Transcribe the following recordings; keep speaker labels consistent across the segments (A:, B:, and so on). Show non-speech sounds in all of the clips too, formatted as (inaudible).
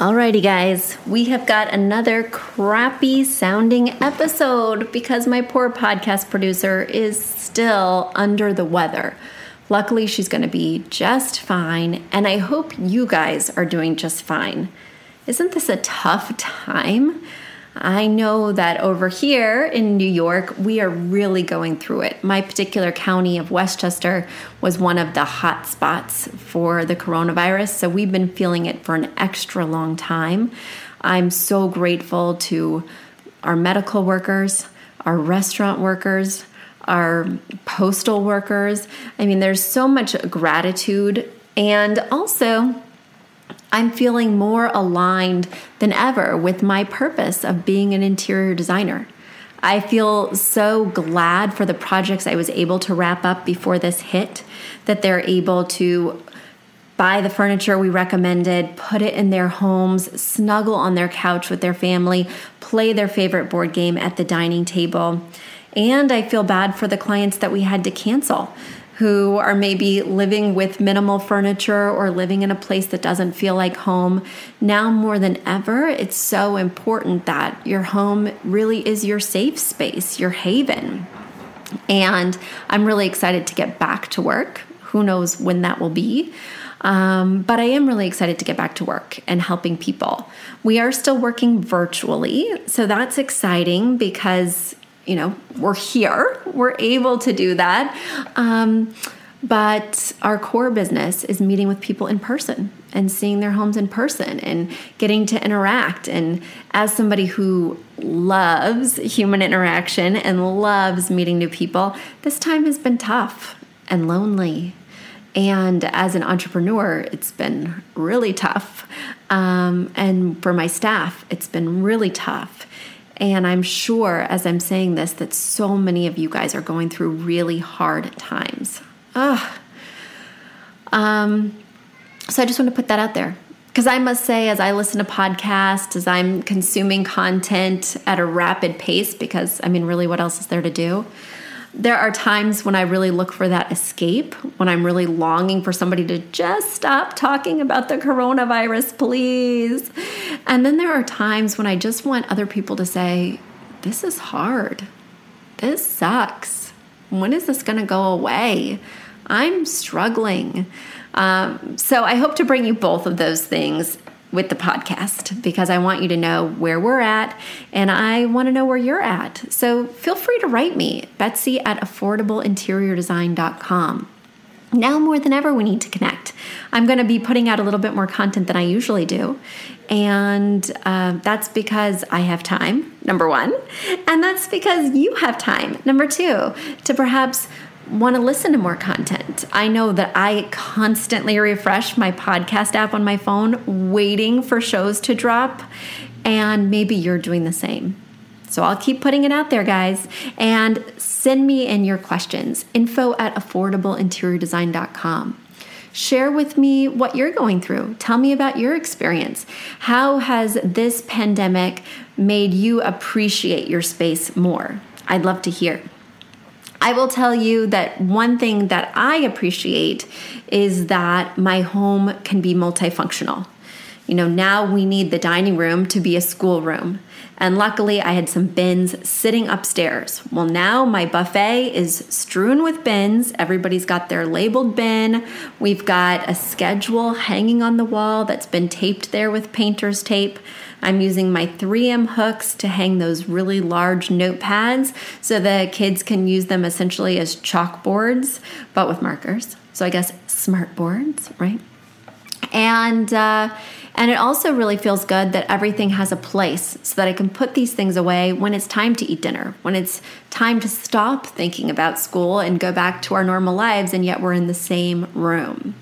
A: Alrighty, guys, we have got another crappy sounding episode because my poor podcast producer is still under the weather. Luckily, she's going to be just fine, and I hope you guys are doing just fine. Isn't this a tough time? I know that over here in New York, we are really going through it. My particular county of Westchester was one of the hot spots for the coronavirus, so we've been feeling it for an extra long time. I'm so grateful to our medical workers, our restaurant workers, our postal workers. I mean, there's so much gratitude and also I'm feeling more aligned than ever with my purpose of being an interior designer. I feel so glad for the projects I was able to wrap up before this hit, that they're able to buy the furniture we recommended, put it in their homes, snuggle on their couch with their family, play their favorite board game at the dining table. And I feel bad for the clients that we had to cancel who are maybe living with minimal furniture or living in a place that doesn't feel like home. Now more than ever, it's so important that your home really is your safe space, your haven. And I'm really excited to get back to work. Who knows when that will be? Um, but I am really excited to get back to work and helping people. We are still working virtually, so that's exciting because you know, we're here, we're able to do that. Um, but our core business is meeting with people in person and seeing their homes in person and getting to interact. And as somebody who loves human interaction and loves meeting new people, this time has been tough and lonely. And as an entrepreneur, it's been really tough. Um, and for my staff, it's been really tough. And I'm sure as I'm saying this that so many of you guys are going through really hard times. Ugh. Um, so I just want to put that out there. Because I must say, as I listen to podcasts, as I'm consuming content at a rapid pace, because I mean, really, what else is there to do? There are times when I really look for that escape, when I'm really longing for somebody to just stop talking about the coronavirus, please. And then there are times when I just want other people to say, This is hard. This sucks. When is this going to go away? I'm struggling. Um, so I hope to bring you both of those things with the podcast because I want you to know where we're at and I want to know where you're at. So feel free to write me, Betsy at affordableinteriordesign.com. Now more than ever, we need to connect. I'm going to be putting out a little bit more content than I usually do. And uh, that's because I have time, number one. And that's because you have time, number two, to perhaps want to listen to more content. I know that I constantly refresh my podcast app on my phone, waiting for shows to drop, and maybe you're doing the same. So I'll keep putting it out there, guys. And send me in your questions info at affordableinteriordesign.com. Share with me what you're going through. Tell me about your experience. How has this pandemic made you appreciate your space more? I'd love to hear. I will tell you that one thing that I appreciate is that my home can be multifunctional. You know, now we need the dining room to be a schoolroom. And luckily, I had some bins sitting upstairs. Well, now my buffet is strewn with bins. Everybody's got their labeled bin. We've got a schedule hanging on the wall that's been taped there with painter's tape. I'm using my 3M hooks to hang those really large notepads so the kids can use them essentially as chalkboards, but with markers. So I guess smart boards, right? And uh, and it also really feels good that everything has a place so that I can put these things away when it's time to eat dinner, when it's time to stop thinking about school and go back to our normal lives, and yet we're in the same room.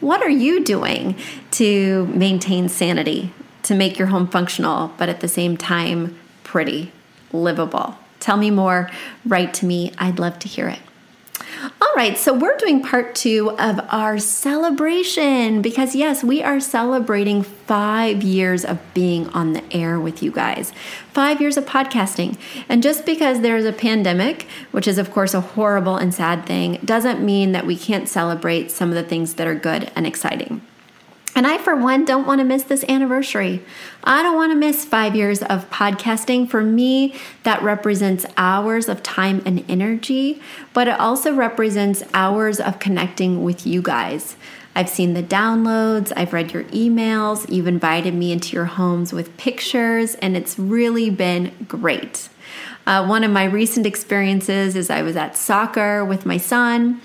A: What are you doing to maintain sanity to make your home functional, but at the same time, pretty, livable. Tell me more, write to me. I'd love to hear it. All right, so we're doing part two of our celebration because, yes, we are celebrating five years of being on the air with you guys, five years of podcasting. And just because there's a pandemic, which is, of course, a horrible and sad thing, doesn't mean that we can't celebrate some of the things that are good and exciting. And I, for one, don't want to miss this anniversary. I don't want to miss five years of podcasting. For me, that represents hours of time and energy, but it also represents hours of connecting with you guys. I've seen the downloads, I've read your emails, you've invited me into your homes with pictures, and it's really been great. Uh, one of my recent experiences is I was at soccer with my son,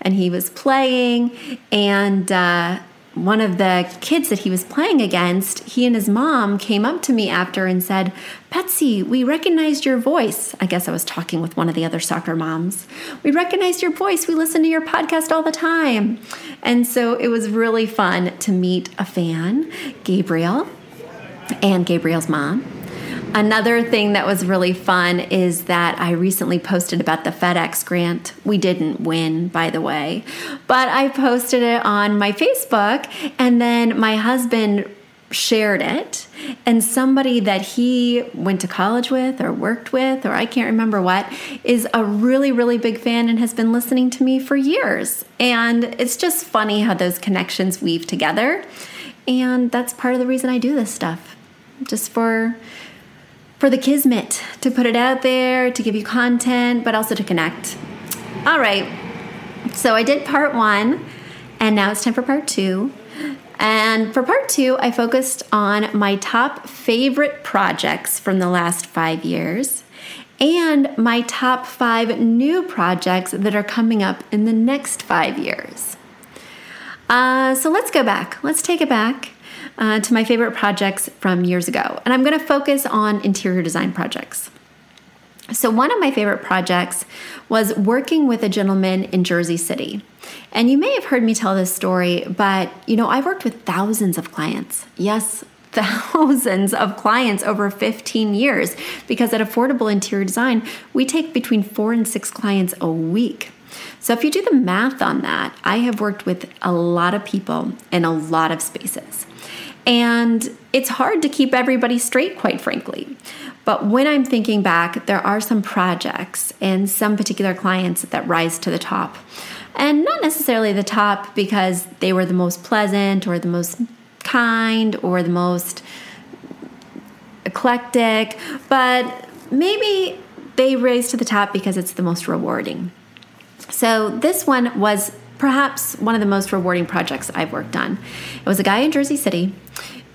A: and he was playing, and uh, one of the kids that he was playing against, he and his mom came up to me after and said, Betsy, we recognized your voice. I guess I was talking with one of the other soccer moms. We recognized your voice. We listen to your podcast all the time. And so it was really fun to meet a fan, Gabriel, and Gabriel's mom. Another thing that was really fun is that I recently posted about the FedEx grant. We didn't win, by the way, but I posted it on my Facebook, and then my husband shared it and somebody that he went to college with or worked with or I can't remember what is a really really big fan and has been listening to me for years and it's just funny how those connections weave together and that's part of the reason I do this stuff just for for the Kismet to put it out there, to give you content, but also to connect. All right, so I did part one, and now it's time for part two. And for part two, I focused on my top favorite projects from the last five years and my top five new projects that are coming up in the next five years. Uh, so let's go back. Let's take it back uh, to my favorite projects from years ago. And I'm going to focus on interior design projects. So, one of my favorite projects was working with a gentleman in Jersey City. And you may have heard me tell this story, but you know, I've worked with thousands of clients. Yes, (laughs) thousands of clients over 15 years because at Affordable Interior Design, we take between four and six clients a week. So, if you do the math on that, I have worked with a lot of people in a lot of spaces. And it's hard to keep everybody straight, quite frankly. But when I'm thinking back, there are some projects and some particular clients that rise to the top. And not necessarily the top because they were the most pleasant or the most kind or the most eclectic, but maybe they raise to the top because it's the most rewarding. So this one was perhaps one of the most rewarding projects I've worked on. It was a guy in Jersey City,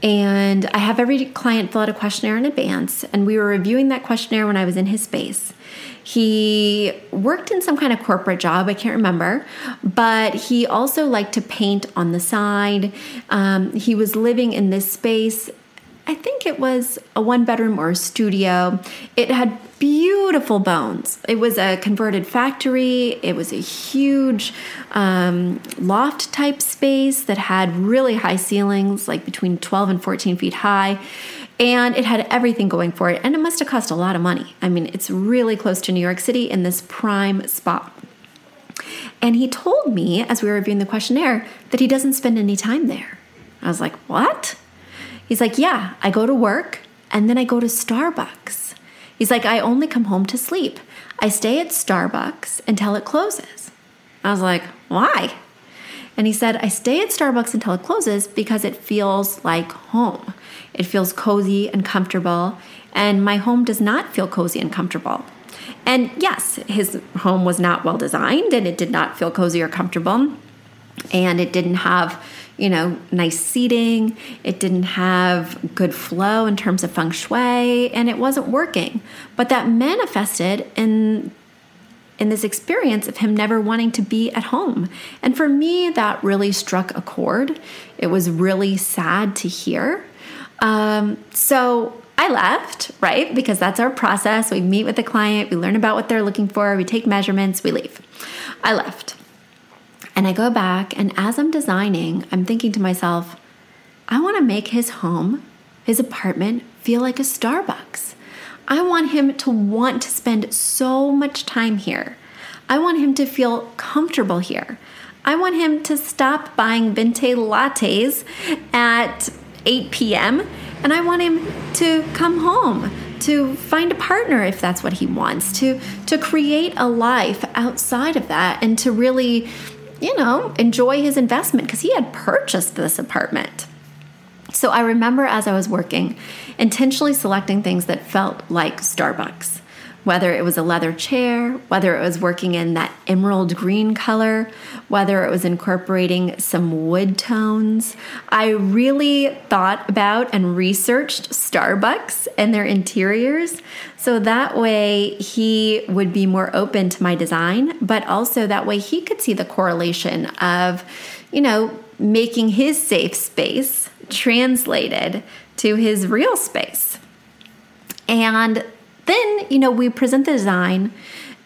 A: and I have every client fill out a questionnaire in advance, and we were reviewing that questionnaire when I was in his space. He worked in some kind of corporate job, I can't remember, but he also liked to paint on the side. Um, he was living in this space I think it was a one bedroom or a studio. It had beautiful bones. It was a converted factory. It was a huge um, loft type space that had really high ceilings, like between 12 and 14 feet high. And it had everything going for it. And it must have cost a lot of money. I mean, it's really close to New York City in this prime spot. And he told me as we were reviewing the questionnaire that he doesn't spend any time there. I was like, what? He's like, Yeah, I go to work and then I go to Starbucks. He's like, I only come home to sleep. I stay at Starbucks until it closes. I was like, Why? And he said, I stay at Starbucks until it closes because it feels like home. It feels cozy and comfortable. and my home does not feel cozy and comfortable. And yes, his home was not well designed and it did not feel cozy or comfortable. And it didn't have, you know, nice seating. It didn't have good flow in terms of feng shui and it wasn't working. But that manifested in in this experience of him never wanting to be at home. And for me, that really struck a chord. It was really sad to hear. Um, so I left, right? Because that's our process. We meet with the client, we learn about what they're looking for, we take measurements, we leave. I left. And I go back, and as I'm designing, I'm thinking to myself, I want to make his home, his apartment, feel like a Starbucks. I want him to want to spend so much time here. I want him to feel comfortable here. I want him to stop buying venti lattes at 8 p.m. and I want him to come home to find a partner if that's what he wants to to create a life outside of that and to really you know enjoy his investment because he had purchased this apartment so I remember as I was working, intentionally selecting things that felt like Starbucks. Whether it was a leather chair, whether it was working in that emerald green color, whether it was incorporating some wood tones. I really thought about and researched Starbucks and their interiors. So that way he would be more open to my design, but also that way he could see the correlation of, you know, making his safe space translated to his real space. And then, you know, we present the design,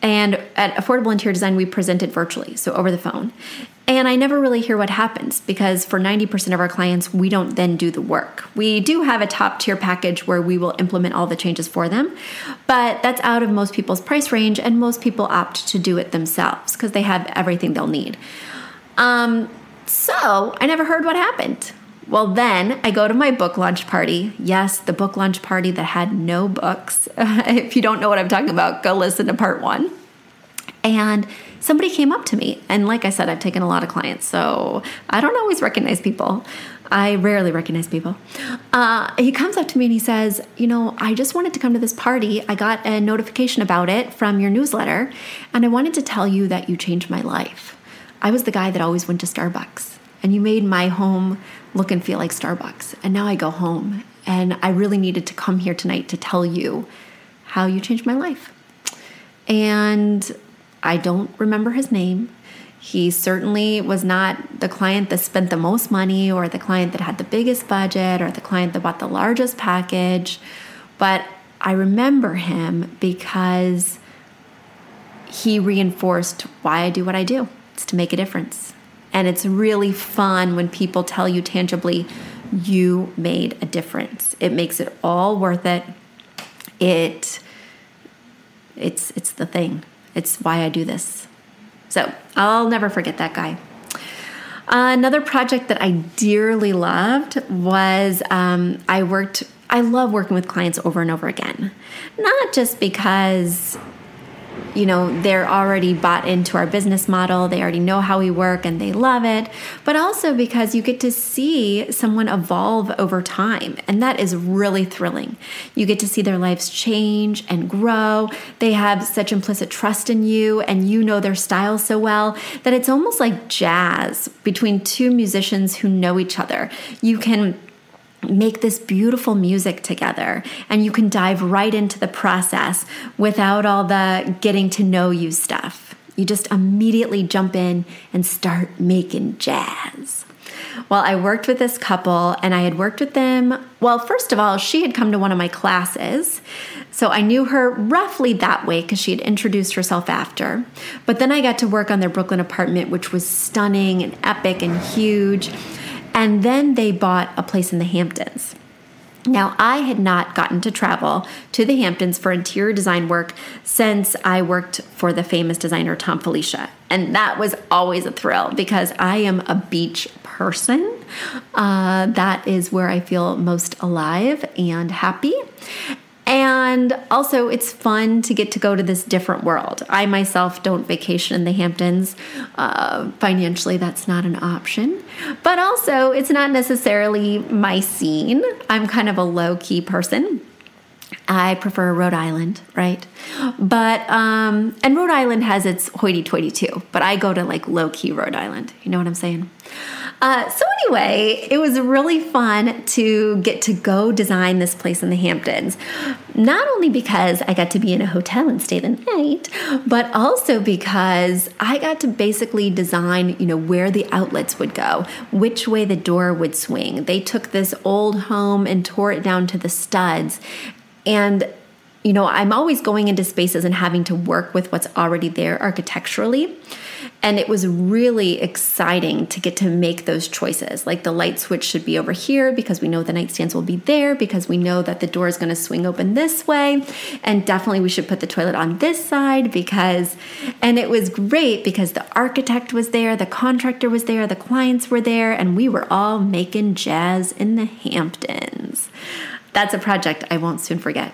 A: and at Affordable Interior Design, we present it virtually, so over the phone. And I never really hear what happens because for 90% of our clients, we don't then do the work. We do have a top tier package where we will implement all the changes for them, but that's out of most people's price range, and most people opt to do it themselves because they have everything they'll need. Um, so I never heard what happened. Well, then I go to my book launch party. Yes, the book launch party that had no books. (laughs) if you don't know what I'm talking about, go listen to part one. And somebody came up to me. And like I said, I've taken a lot of clients, so I don't always recognize people. I rarely recognize people. Uh, he comes up to me and he says, You know, I just wanted to come to this party. I got a notification about it from your newsletter, and I wanted to tell you that you changed my life. I was the guy that always went to Starbucks, and you made my home look and feel like Starbucks. And now I go home and I really needed to come here tonight to tell you how you changed my life. And I don't remember his name. He certainly was not the client that spent the most money or the client that had the biggest budget or the client that bought the largest package. But I remember him because he reinforced why I do what I do. It's to make a difference. And it's really fun when people tell you tangibly, you made a difference. It makes it all worth it. It it's it's the thing. It's why I do this. So I'll never forget that guy. another project that I dearly loved was um, I worked. I love working with clients over and over again, not just because you know, they're already bought into our business model, they already know how we work and they love it, but also because you get to see someone evolve over time. And that is really thrilling. You get to see their lives change and grow. They have such implicit trust in you, and you know their style so well that it's almost like jazz between two musicians who know each other. You can make this beautiful music together and you can dive right into the process without all the getting to know you stuff. You just immediately jump in and start making jazz. Well, I worked with this couple and I had worked with them. Well, first of all, she had come to one of my classes. So I knew her roughly that way because she had introduced herself after. But then I got to work on their Brooklyn apartment, which was stunning and epic and huge. And then they bought a place in the Hamptons. Now, I had not gotten to travel to the Hamptons for interior design work since I worked for the famous designer Thom Filicia. And that was always a thrill because I am a beach person. Uh, that is where I feel most alive and happy. And also, it's fun to get to go to this different world. I myself don't vacation in the Hamptons. Uh, financially, that's not an option. But also, it's not necessarily my scene. I'm kind of a low key person. I prefer Rhode Island, right? But um, and Rhode Island has its hoity-toity too. But I go to like low-key Rhode Island. You know what I'm saying? Uh, so anyway, it was really fun to get to go design this place in the Hamptons. Not only because I got to be in a hotel and stay the night, but also because I got to basically design, you know, where the outlets would go, which way the door would swing. They took this old home and tore it down to the studs and you know, I'm always going into spaces and having to work with what's already there architecturally. And it was really exciting to get to make those choices. Like the light switch should be over here because we know the nightstands will be there because we know that the door is going to swing open this way. And definitely we should put the toilet on this side because, and it was great because the architect was there, the contractor was there, the clients were there, and we were all making jazz in the Hamptons. That's a project I won't soon forget.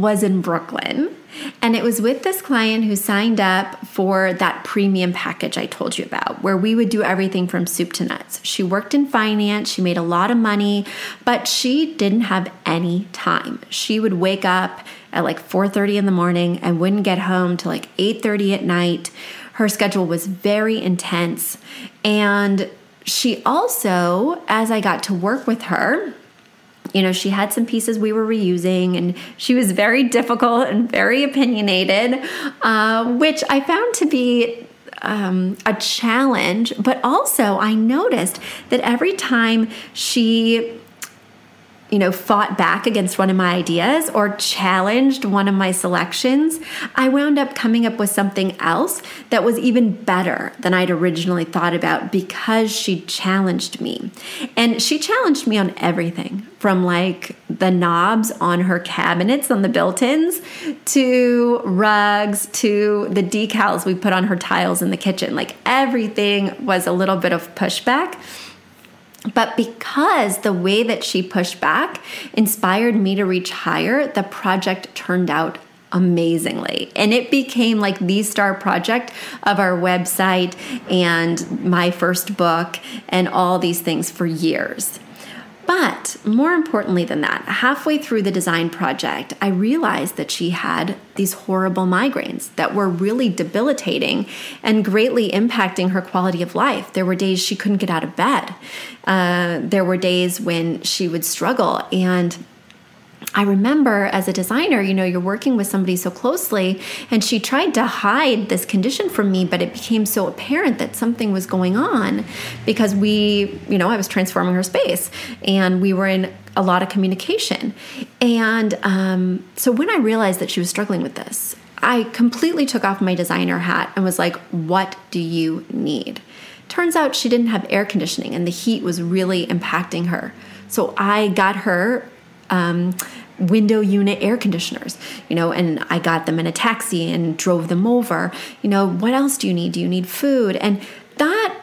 A: was in Brooklyn. And it was with this client who signed up for that premium package I told you about, where we would do everything from soup to nuts. She worked in finance, she made a lot of money, but she didn't have any time. She would wake up at like 4:30 in the morning and wouldn't get home till like 8:30 at night. Her schedule was very intense, and she also, as I got to work with her, you know, she had some pieces we were reusing, and she was very difficult and very opinionated, uh, which I found to be um, a challenge. But also, I noticed that every time she you know, fought back against one of my ideas or challenged one of my selections, I wound up coming up with something else that was even better than I'd originally thought about because she challenged me. And she challenged me on everything from like the knobs on her cabinets on the built ins to rugs to the decals we put on her tiles in the kitchen. Like everything was a little bit of pushback. But because the way that she pushed back inspired me to reach higher, the project turned out amazingly. And it became like the star project of our website and my first book and all these things for years. But more importantly than that, halfway through the design project, I realized that she had these horrible migraines that were really debilitating and greatly impacting her quality of life. There were days she couldn't get out of bed. Uh, there were days when she would struggle. And I remember as a designer, you know, you're working with somebody so closely, and she tried to hide this condition from me, but it became so apparent that something was going on because we, you know, I was transforming her space and we were in a lot of communication. And um, so when I realized that she was struggling with this, I completely took off my designer hat and was like, what do you need? Turns out she didn't have air conditioning and the heat was really impacting her. So I got her um, window unit air conditioners, you know, and I got them in a taxi and drove them over. You know, what else do you need? Do you need food? And that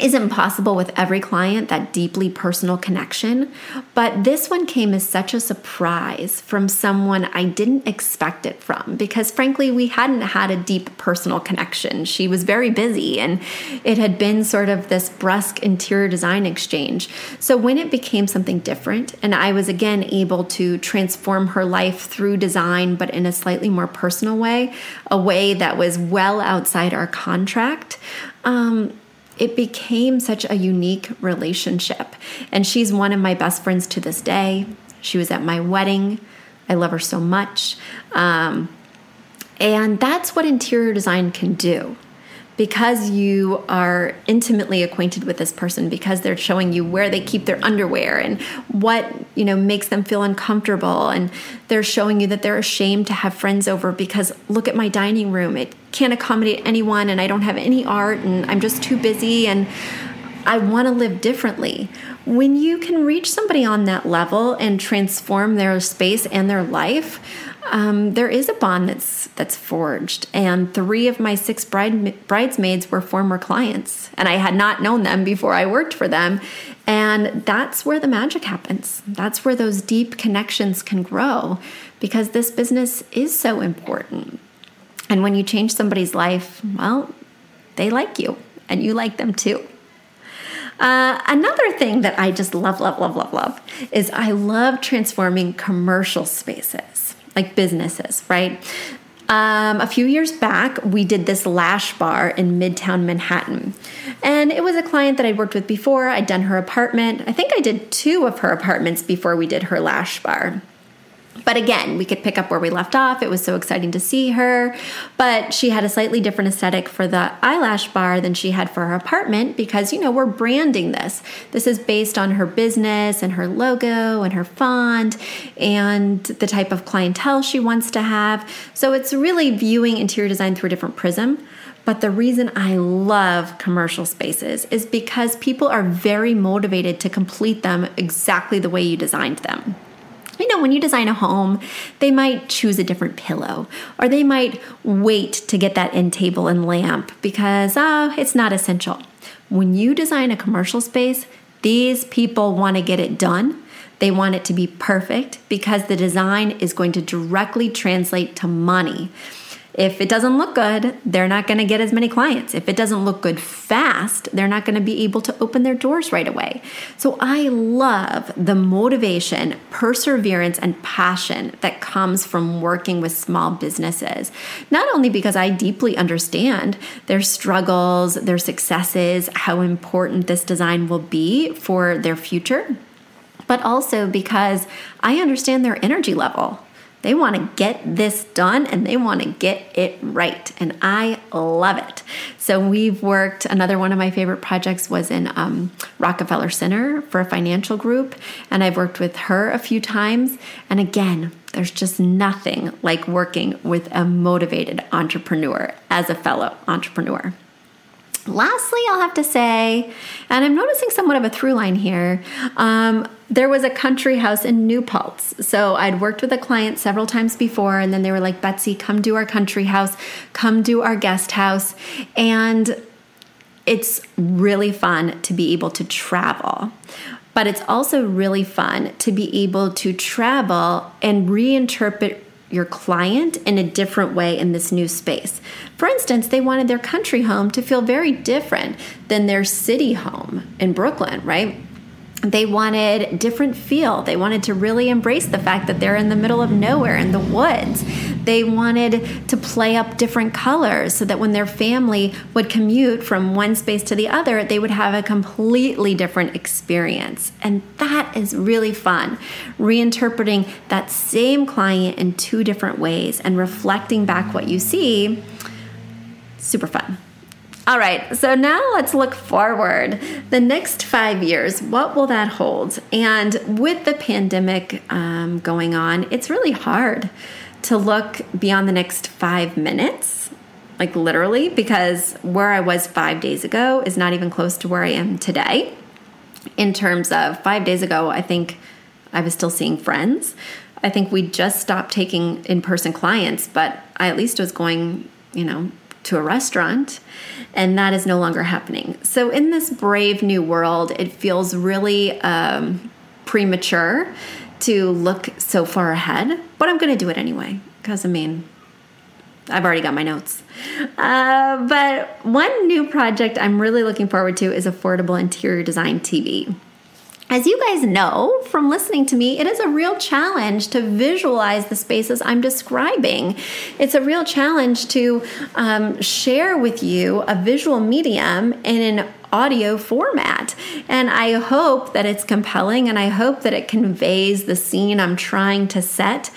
A: isn't possible with every client, that deeply personal connection. But this one came as such a surprise from someone I didn't expect it from because, frankly, we hadn't had a deep personal connection. She was very busy and it had been sort of this brusque interior design exchange. So, when it became something different, and I was again able to transform her life through design, but in a slightly more personal way, a way that was well outside our contract. Um, it became such a unique relationship. And she's one of my best friends to this day. She was at my wedding. I love her so much. Um, and that's what interior design can do because you are intimately acquainted with this person because they're showing you where they keep their underwear and what you know makes them feel uncomfortable and they're showing you that they're ashamed to have friends over because look at my dining room it can't accommodate anyone and I don't have any art and I'm just too busy and I want to live differently. When you can reach somebody on that level and transform their space and their life, um, there is a bond that's that's forged. And three of my six bride, bridesmaids were former clients, and I had not known them before I worked for them. And that's where the magic happens. That's where those deep connections can grow, because this business is so important. And when you change somebody's life, well, they like you, and you like them too. Uh, another thing that I just love, love, love, love, love is I love transforming commercial spaces like businesses, right? Um, a few years back, we did this lash bar in Midtown Manhattan. And it was a client that I'd worked with before. I'd done her apartment. I think I did two of her apartments before we did her lash bar. But again, we could pick up where we left off. It was so exciting to see her. But she had a slightly different aesthetic for the eyelash bar than she had for her apartment because, you know, we're branding this. This is based on her business and her logo and her font and the type of clientele she wants to have. So it's really viewing interior design through a different prism. But the reason I love commercial spaces is because people are very motivated to complete them exactly the way you designed them you know, when you design a home, they might choose a different pillow or they might wait to get that end table and lamp because uh, it's not essential. When you design a commercial space, these people want to get it done. They want it to be perfect because the design is going to directly translate to money. If it doesn't look good, they're not going to get as many clients. If it doesn't look good fast, they're not going to be able to open their doors right away. So I love the motivation, perseverance, and passion that comes from working with small businesses. Not only because I deeply understand their struggles, their successes, how important this design will be for their future, but also because I understand their energy level. They want to get this done and they want to get it right. And I love it. So we've worked, another one of my favorite projects was in um, Rockefeller Center for a financial group. And I've worked with her a few times. And again, there's just nothing like working with a motivated entrepreneur as a fellow entrepreneur. Lastly, I'll have to say, and I'm noticing somewhat of a through line here. Um, there was a country house in New Paltz. So I'd worked with a client several times before, and then they were like, Betsy, come do our country house, come do our guest house. And it's really fun to be able to travel. But it's also really fun to be able to travel and reinterpret your client in a different way in this new space. For instance, they wanted their country home to feel very different than their city home in Brooklyn, right? they wanted different feel they wanted to really embrace the fact that they're in the middle of nowhere in the woods they wanted to play up different colors so that when their family would commute from one space to the other they would have a completely different experience and that is really fun reinterpreting that same client in two different ways and reflecting back what you see super fun all right, so now let's look forward. The next five years, what will that hold? And with the pandemic um, going on, it's really hard to look beyond the next five minutes, like literally, because where I was five days ago is not even close to where I am today. In terms of five days ago, I think I was still seeing friends. I think we just stopped taking in person clients, but I at least was going, you know, to a restaurant, and that is no longer happening. So, in this brave new world, it feels really um, premature to look so far ahead, but I'm going to do it anyway because I mean, I've already got my notes. Uh, but one new project I'm really looking forward to is Affordable Interior Design TV. As you guys know from listening to me, it is a real challenge to visualize the spaces I'm describing. It's a real challenge to um, share with you a visual medium in an audio format. And I hope that it's compelling and I hope that it conveys the scene I'm trying to set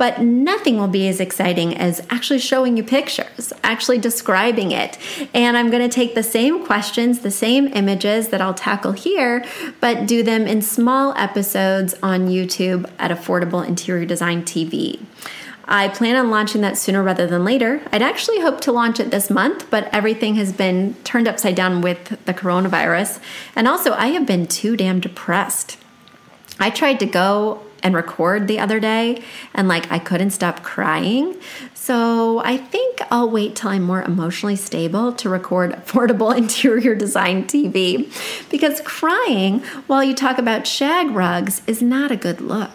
A: but nothing will be as exciting as actually showing you pictures, actually describing it. And I'm going to take the same questions, the same images that I'll tackle here, but do them in small episodes on YouTube at Affordable Interior Design TV. I plan on launching that sooner rather than later. I'd actually hoped to launch it this month, but everything has been turned upside down with the coronavirus. And also, I have been too damn depressed. I tried to go and record the other day and like I couldn't stop crying. So I think I'll wait till I'm more emotionally stable to record (laughs) affordable interior design TV because crying while you talk about shag rugs is not a good look.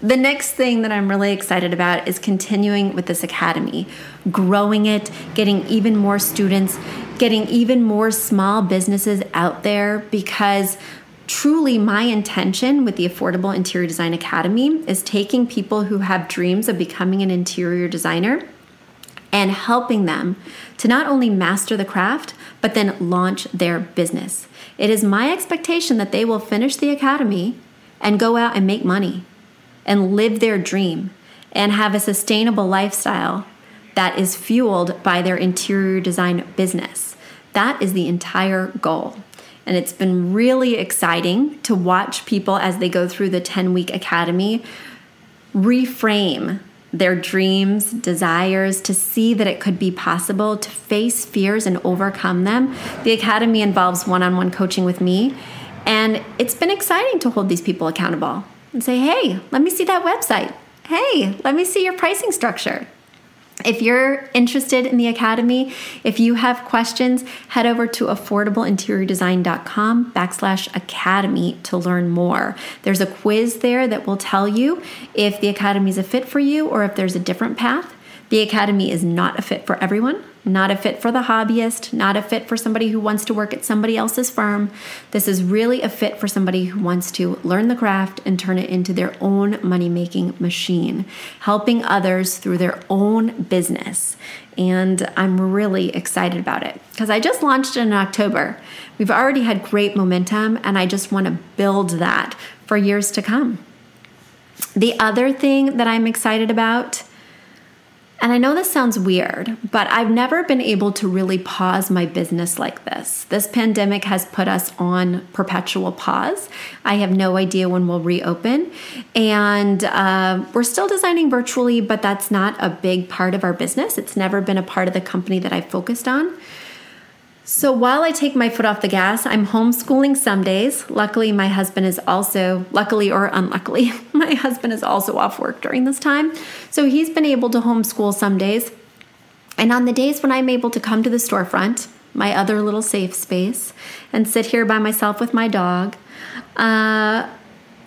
A: The next thing that I'm really excited about is continuing with this academy, growing it, getting even more students, getting even more small businesses out there because truly my intention with the Affordable Interior Design Academy is taking people who have dreams of becoming an interior designer and helping them to not only master the craft, but then launch their business. It is my expectation that they will finish the academy and go out and make money and live their dream and have a sustainable lifestyle that is fueled by their interior design business. That is the entire goal. And it's been really exciting to watch people as they go through the 10 week academy reframe their dreams, desires, to see that it could be possible to face fears and overcome them. The academy involves one on one coaching with me. And it's been exciting to hold these people accountable and say, hey, let me see that website. Hey, let me see your pricing structure. If you're interested in the Academy, if you have questions, head over to affordableinteriordesign.com backslash academy to learn more. There's a quiz there that will tell you if the Academy is a fit for you or if there's a different path. The Academy is not a fit for everyone not a fit for the hobbyist, not a fit for somebody who wants to work at somebody else's firm. This is really a fit for somebody who wants to learn the craft and turn it into their own money making machine, helping others through their own business. And I'm really excited about it because I just launched it in October. We've already had great momentum, and I just want to build that for years to come. The other thing that I'm excited about and I know this sounds weird, but I've never been able to really pause my business like this. This pandemic has put us on perpetual pause. I have no idea when we'll reopen. And uh, we're still designing virtually, but that's not a big part of our business. It's never been a part of the company that I've focused on. So while I take my foot off the gas, I'm homeschooling some days. Luckily, my husband is also, luckily or unluckily, (laughs) my husband is also off work during this time. So he's been able to homeschool some days. And on the days when I'm able to come to the storefront, my other little safe space, and sit here by myself with my dog, uh,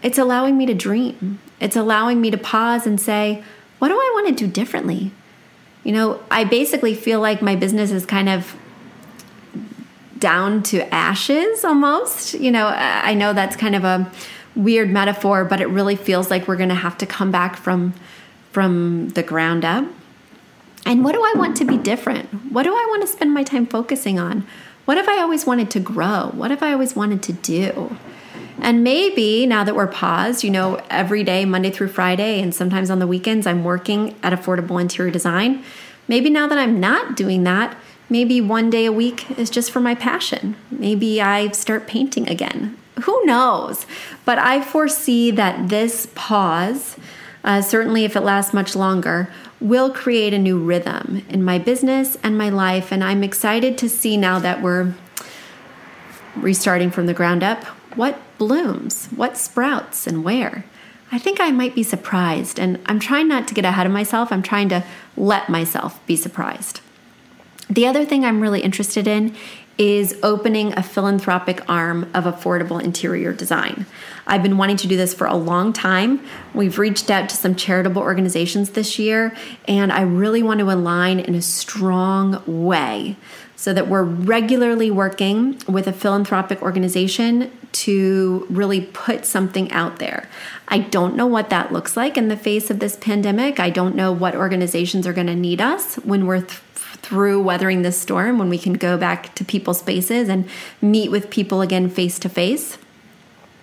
A: it's allowing me to dream. It's allowing me to pause and say, what do I want to do differently? You know, I basically feel like my business is kind of down to ashes almost. You know, I know that's kind of a weird metaphor, but it really feels like we're going to have to come back from from the ground up. And what do I want to be different? What do I want to spend my time focusing on? What have I always wanted to grow? What have I always wanted to do? And maybe now that we're paused, you know, every day, Monday through Friday, and sometimes on the weekends, I'm working at Affordable Interior Design. Maybe now that I'm not doing that, Maybe one day a week is just for my passion. Maybe I start painting again. Who knows? But I foresee that this pause, uh, certainly if it lasts much longer, will create a new rhythm in my business and my life. And I'm excited to see now that we're restarting from the ground up what blooms, what sprouts, and where. I think I might be surprised. And I'm trying not to get ahead of myself, I'm trying to let myself be surprised. The other thing I'm really interested in is opening a philanthropic arm of affordable interior design. I've been wanting to do this for a long time. We've reached out to some charitable organizations this year, and I really want to align in a strong way so that we're regularly working with a philanthropic organization to really put something out there. I don't know what that looks like in the face of this pandemic. I don't know what organizations are going to need us when we're th- through weathering this storm, when we can go back to people's spaces and meet with people again face to face.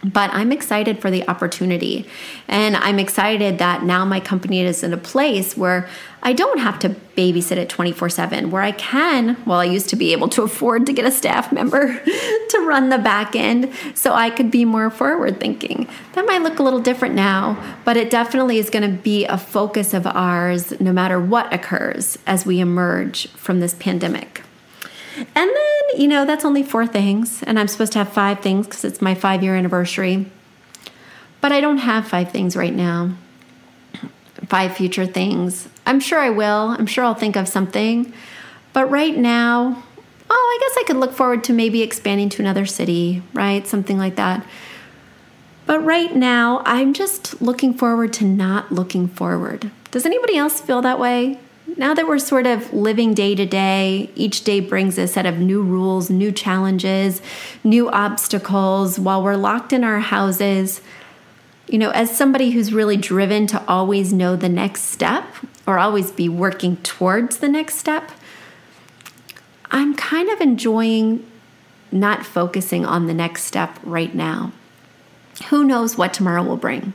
A: But I'm excited for the opportunity. And I'm excited that now my company is in a place where I don't have to babysit it 24 7, where I can, well, I used to be able to afford to get a staff member (laughs) to run the back end so I could be more forward thinking. That might look a little different now, but it definitely is going to be a focus of ours no matter what occurs as we emerge from this pandemic. And then, you know, that's only four things, and I'm supposed to have five things because it's my five year anniversary. But I don't have five things right now, five future things. I'm sure I will. I'm sure I'll think of something. But right now, oh, I guess I could look forward to maybe expanding to another city, right? Something like that. But right now, I'm just looking forward to not looking forward. Does anybody else feel that way? Now that we're sort of living day to day, each day brings a set of new rules, new challenges, new obstacles while we're locked in our houses. You know, as somebody who's really driven to always know the next step or always be working towards the next step, I'm kind of enjoying not focusing on the next step right now. Who knows what tomorrow will bring?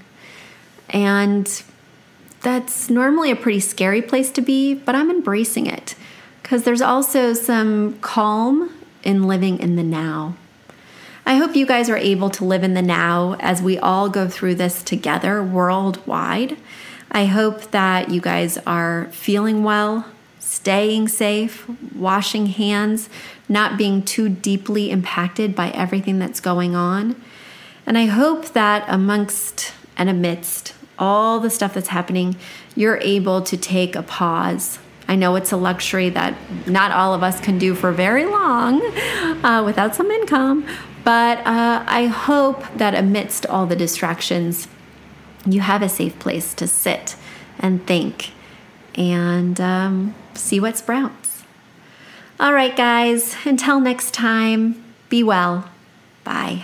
A: And that's normally a pretty scary place to be, but I'm embracing it because there's also some calm in living in the now. I hope you guys are able to live in the now as we all go through this together worldwide. I hope that you guys are feeling well, staying safe, washing hands, not being too deeply impacted by everything that's going on. And I hope that amongst and amidst all the stuff that's happening, you're able to take a pause. I know it's a luxury that not all of us can do for very long uh, without some income, but uh, I hope that amidst all the distractions, you have a safe place to sit and think and um, see what sprouts. All right, guys, until next time, be well. Bye.